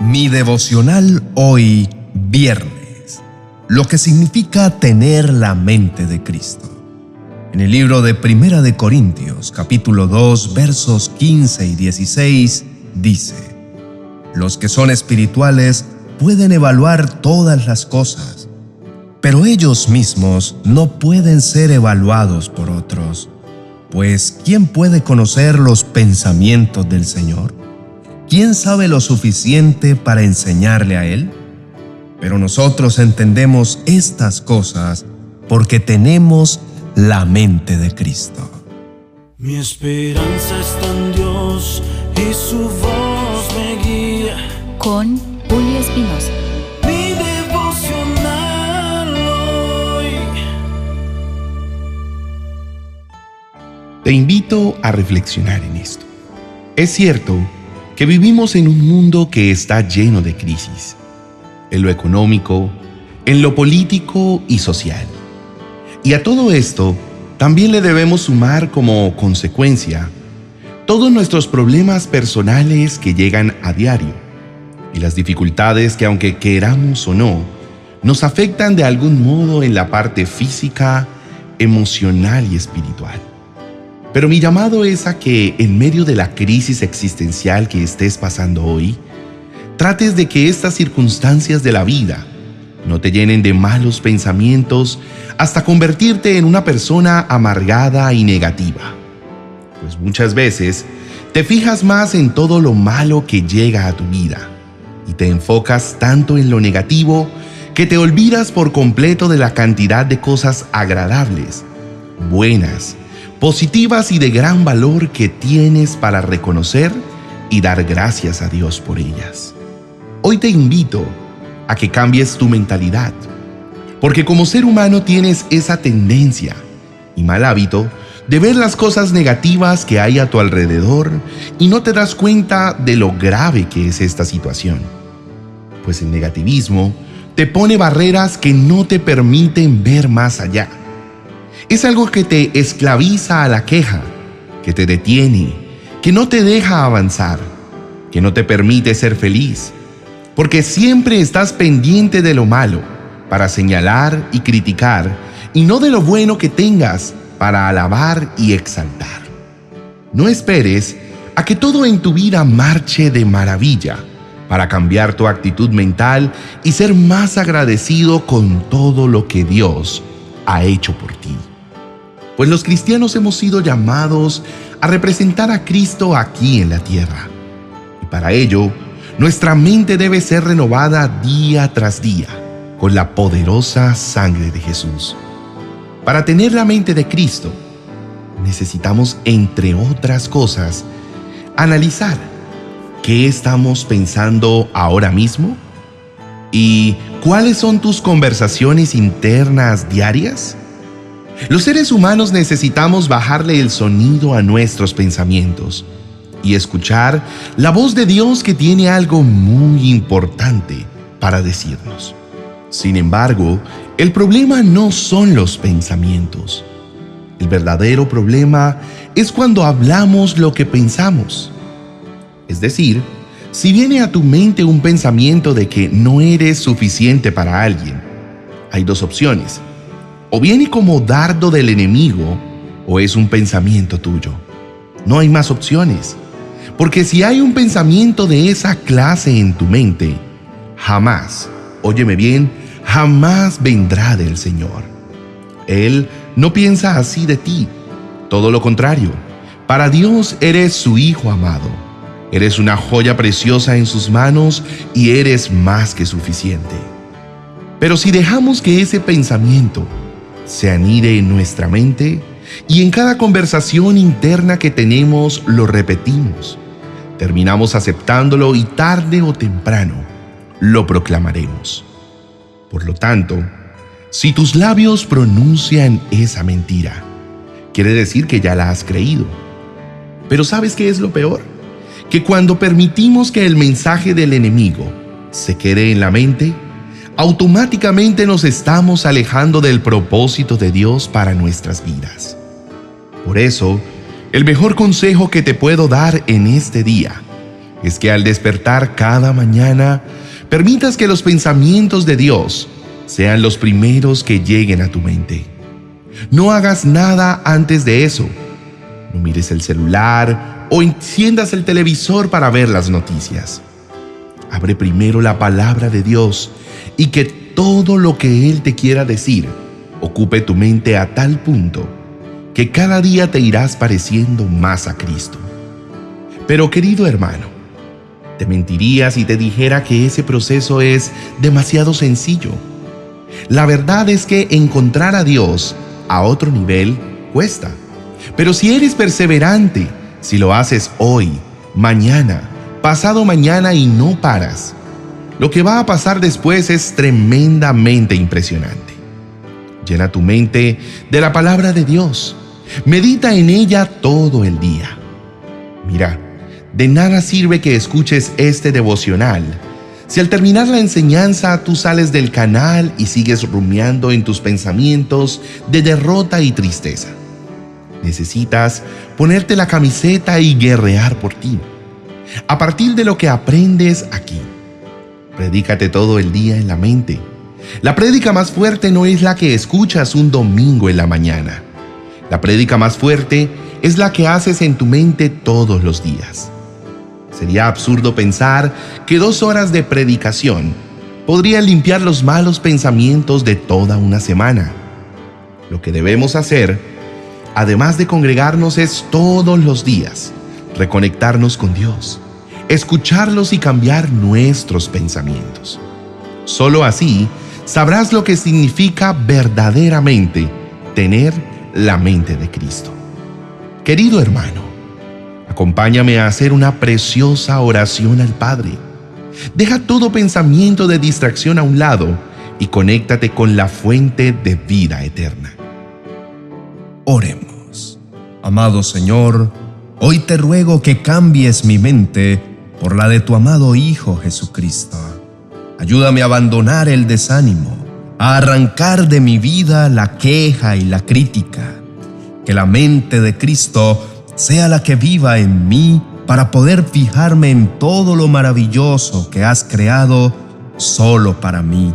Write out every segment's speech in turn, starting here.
Mi devocional hoy, viernes, lo que significa tener la mente de Cristo. En el libro de Primera de Corintios, capítulo 2, versos 15 y 16, dice, Los que son espirituales pueden evaluar todas las cosas, pero ellos mismos no pueden ser evaluados por otros, pues ¿quién puede conocer los pensamientos del Señor? ¿Quién sabe lo suficiente para enseñarle a Él? Pero nosotros entendemos estas cosas porque tenemos la mente de Cristo. Mi esperanza está en Dios y su voz me guía. Con Julio Espinosa. Mi devocional hoy. Te invito a reflexionar en esto. Es cierto que vivimos en un mundo que está lleno de crisis, en lo económico, en lo político y social. Y a todo esto también le debemos sumar como consecuencia todos nuestros problemas personales que llegan a diario y las dificultades que aunque queramos o no, nos afectan de algún modo en la parte física, emocional y espiritual. Pero mi llamado es a que en medio de la crisis existencial que estés pasando hoy, trates de que estas circunstancias de la vida no te llenen de malos pensamientos hasta convertirte en una persona amargada y negativa. Pues muchas veces te fijas más en todo lo malo que llega a tu vida y te enfocas tanto en lo negativo que te olvidas por completo de la cantidad de cosas agradables, buenas, positivas y de gran valor que tienes para reconocer y dar gracias a Dios por ellas. Hoy te invito a que cambies tu mentalidad, porque como ser humano tienes esa tendencia y mal hábito de ver las cosas negativas que hay a tu alrededor y no te das cuenta de lo grave que es esta situación. Pues el negativismo te pone barreras que no te permiten ver más allá es algo que te esclaviza a la queja, que te detiene, que no te deja avanzar, que no te permite ser feliz, porque siempre estás pendiente de lo malo para señalar y criticar y no de lo bueno que tengas para alabar y exaltar. No esperes a que todo en tu vida marche de maravilla para cambiar tu actitud mental y ser más agradecido con todo lo que Dios ha hecho por ti pues los cristianos hemos sido llamados a representar a Cristo aquí en la tierra. Y para ello, nuestra mente debe ser renovada día tras día con la poderosa sangre de Jesús. Para tener la mente de Cristo, necesitamos, entre otras cosas, analizar qué estamos pensando ahora mismo y cuáles son tus conversaciones internas diarias. Los seres humanos necesitamos bajarle el sonido a nuestros pensamientos y escuchar la voz de Dios que tiene algo muy importante para decirnos. Sin embargo, el problema no son los pensamientos. El verdadero problema es cuando hablamos lo que pensamos. Es decir, si viene a tu mente un pensamiento de que no eres suficiente para alguien, hay dos opciones o viene como dardo del enemigo o es un pensamiento tuyo. No hay más opciones. Porque si hay un pensamiento de esa clase en tu mente, jamás, óyeme bien, jamás vendrá del Señor. Él no piensa así de ti. Todo lo contrario. Para Dios eres su Hijo amado. Eres una joya preciosa en sus manos y eres más que suficiente. Pero si dejamos que ese pensamiento se anide en nuestra mente y en cada conversación interna que tenemos lo repetimos. Terminamos aceptándolo y tarde o temprano lo proclamaremos. Por lo tanto, si tus labios pronuncian esa mentira, quiere decir que ya la has creído. Pero ¿sabes qué es lo peor? Que cuando permitimos que el mensaje del enemigo se quede en la mente, automáticamente nos estamos alejando del propósito de Dios para nuestras vidas. Por eso, el mejor consejo que te puedo dar en este día es que al despertar cada mañana, permitas que los pensamientos de Dios sean los primeros que lleguen a tu mente. No hagas nada antes de eso. No mires el celular o enciendas el televisor para ver las noticias. Abre primero la palabra de Dios y que todo lo que Él te quiera decir ocupe tu mente a tal punto que cada día te irás pareciendo más a Cristo. Pero querido hermano, te mentiría si te dijera que ese proceso es demasiado sencillo. La verdad es que encontrar a Dios a otro nivel cuesta. Pero si eres perseverante, si lo haces hoy, mañana, pasado mañana y no paras, lo que va a pasar después es tremendamente impresionante. Llena tu mente de la palabra de Dios Medita en ella todo el día. Mira, de nada sirve que escuches este devocional si al terminar la enseñanza tú sales del canal y sigues rumiando en tus pensamientos de derrota y tristeza. Necesitas ponerte la camiseta y guerrear por ti. A partir de lo que aprendes aquí, predícate todo el día en la mente. La prédica más fuerte no es la que escuchas un domingo en la mañana la prédica más fuerte es la que haces en tu mente todos los días. Sería absurdo pensar que dos horas de predicación podrían limpiar los malos pensamientos de toda una semana. Lo que debemos hacer, además de congregarnos, es todos los días reconectarnos con Dios, escucharlos y cambiar nuestros pensamientos. Solo así sabrás lo que significa verdaderamente tener la mente de Cristo. Querido hermano, acompáñame a hacer una preciosa oración al Padre. Deja todo pensamiento de distracción a un lado y conéctate con la fuente de vida eterna. Oremos. Amado Señor, hoy te ruego que cambies mi mente por la de tu amado Hijo Jesucristo. Ayúdame a abandonar el desánimo a arrancar de mi vida la queja y la crítica. Que la mente de Cristo sea la que viva en mí para poder fijarme en todo lo maravilloso que has creado solo para mí.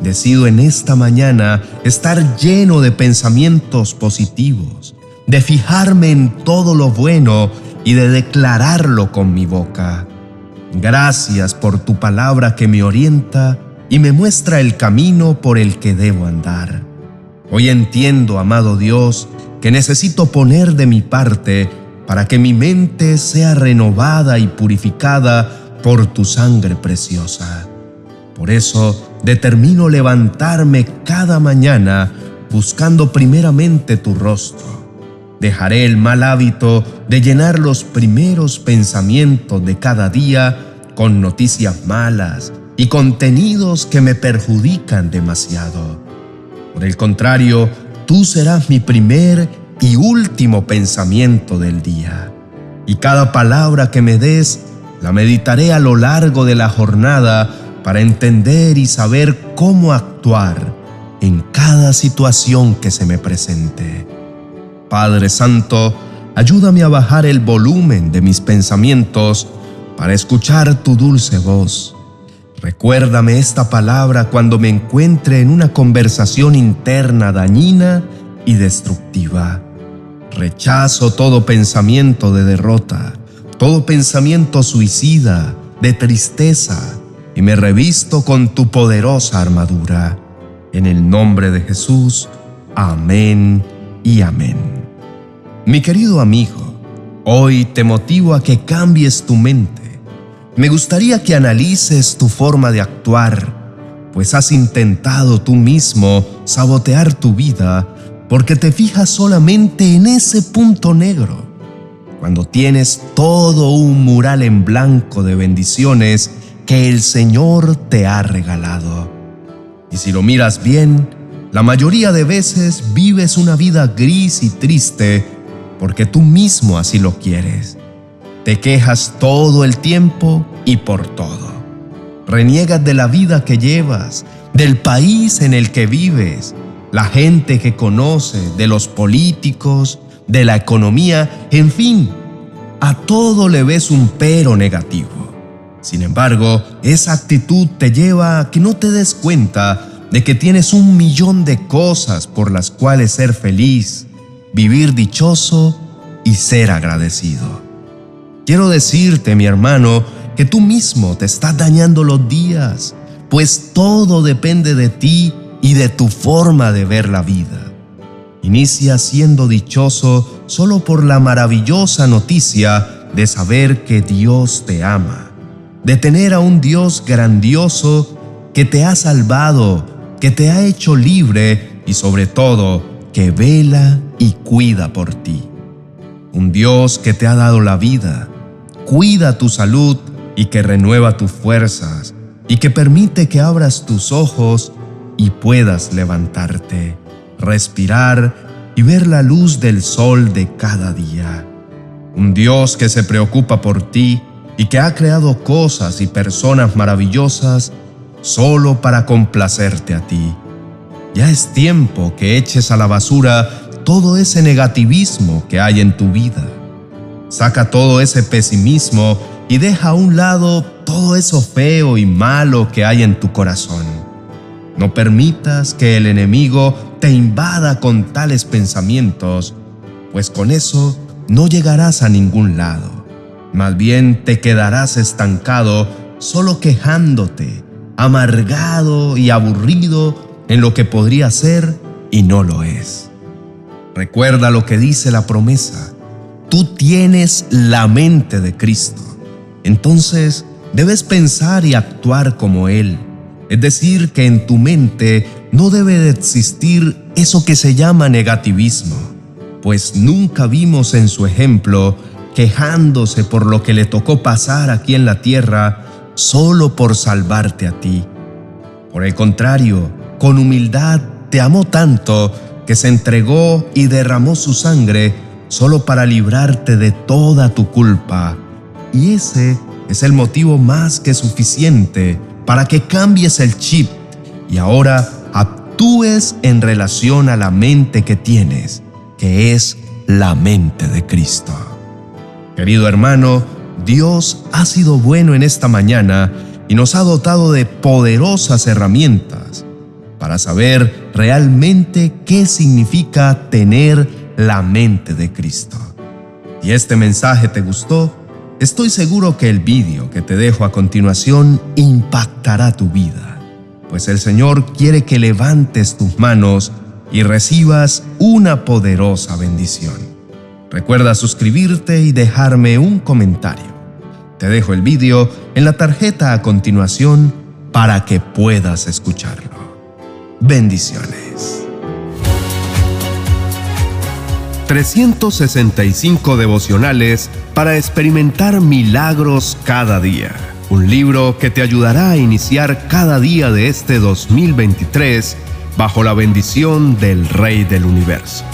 Decido en esta mañana estar lleno de pensamientos positivos, de fijarme en todo lo bueno y de declararlo con mi boca. Gracias por tu palabra que me orienta y me muestra el camino por el que debo andar. Hoy entiendo, amado Dios, que necesito poner de mi parte para que mi mente sea renovada y purificada por tu sangre preciosa. Por eso determino levantarme cada mañana buscando primeramente tu rostro. Dejaré el mal hábito de llenar los primeros pensamientos de cada día con noticias malas, y contenidos que me perjudican demasiado. Por el contrario, tú serás mi primer y último pensamiento del día. Y cada palabra que me des, la meditaré a lo largo de la jornada para entender y saber cómo actuar en cada situación que se me presente. Padre Santo, ayúdame a bajar el volumen de mis pensamientos para escuchar tu dulce voz Recuérdame esta palabra cuando me encuentre en una conversación interna dañina y destructiva. Rechazo todo pensamiento de derrota, todo pensamiento suicida, de tristeza, y me revisto con tu poderosa armadura. En el nombre de Jesús, amén y amén. Mi querido amigo, hoy te motivo a que cambies tu mente me gustaría que analices tu forma de actuar, pues has intentado tú mismo sabotear tu vida porque te fijas solamente en ese punto negro, cuando tienes todo un mural en blanco de bendiciones que el Señor te ha regalado. Y si lo miras bien, la mayoría de veces vives una vida gris y triste porque tú mismo así lo quieres. Te quejas todo el tiempo y por todo. Reniegas de la vida que llevas, del país en el que vives, la gente que conoce, de los políticos, de la economía, en fin. a todo le ves un pero negativo. Sin embargo, esa actitud te lleva a que no te des cuenta de que tienes un millón de cosas por las cuales ser feliz, vivir dichoso y ser agradecido. Quiero decirte, mi hermano, que tú mismo te estás dañando los días, pues todo depende de ti y de tu forma de ver la vida. Inicia siendo dichoso solo por la maravillosa noticia de saber que Dios te ama, de tener a un Dios grandioso que te ha salvado, que te ha hecho libre y sobre todo que vela y cuida por ti. Un Dios que te ha dado la vida, cuida tu salud y que renueva tus fuerzas y que permite que abras tus ojos y puedas levantarte, respirar y ver la luz del sol de cada día. Un Dios que se preocupa por ti y que ha creado cosas y personas maravillosas solo para complacerte a ti. Ya es tiempo que eches a la basura todo ese negativismo que hay en tu vida. Saca todo ese pesimismo y deja a un lado todo eso feo y malo que hay en tu corazón. No permitas que el enemigo te invada con tales pensamientos, pues con eso no llegarás a ningún lado. Más bien te quedarás estancado solo quejándote, amargado y aburrido en lo que podría ser y no lo es. Recuerda lo que dice la promesa. Tú tienes la mente de Cristo. Entonces, debes pensar y actuar como Él. Es decir, que en tu mente no debe de existir eso que se llama negativismo, pues nunca vimos en su ejemplo quejándose por lo que le tocó pasar aquí en la tierra solo por salvarte a ti. Por el contrario, con humildad te amó tanto que se entregó y derramó su sangre solo para librarte de toda tu culpa. Y ese es el motivo más que suficiente para que cambies el chip y ahora actúes en relación a la mente que tienes, que es la mente de Cristo. Querido hermano, Dios ha sido bueno en esta mañana y nos ha dotado de poderosas herramientas para saber realmente qué significa tener la mente de Cristo. Si este mensaje te gustó, estoy seguro que el vídeo que te dejo a continuación impactará tu vida, pues el Señor quiere que levantes tus manos y recibas una poderosa bendición. Recuerda suscribirte y dejarme un comentario. Te dejo el vídeo en la tarjeta a continuación para que puedas escucharlo. Bendiciones. 365 devocionales para experimentar milagros cada día. Un libro que te ayudará a iniciar cada día de este 2023 bajo la bendición del Rey del Universo.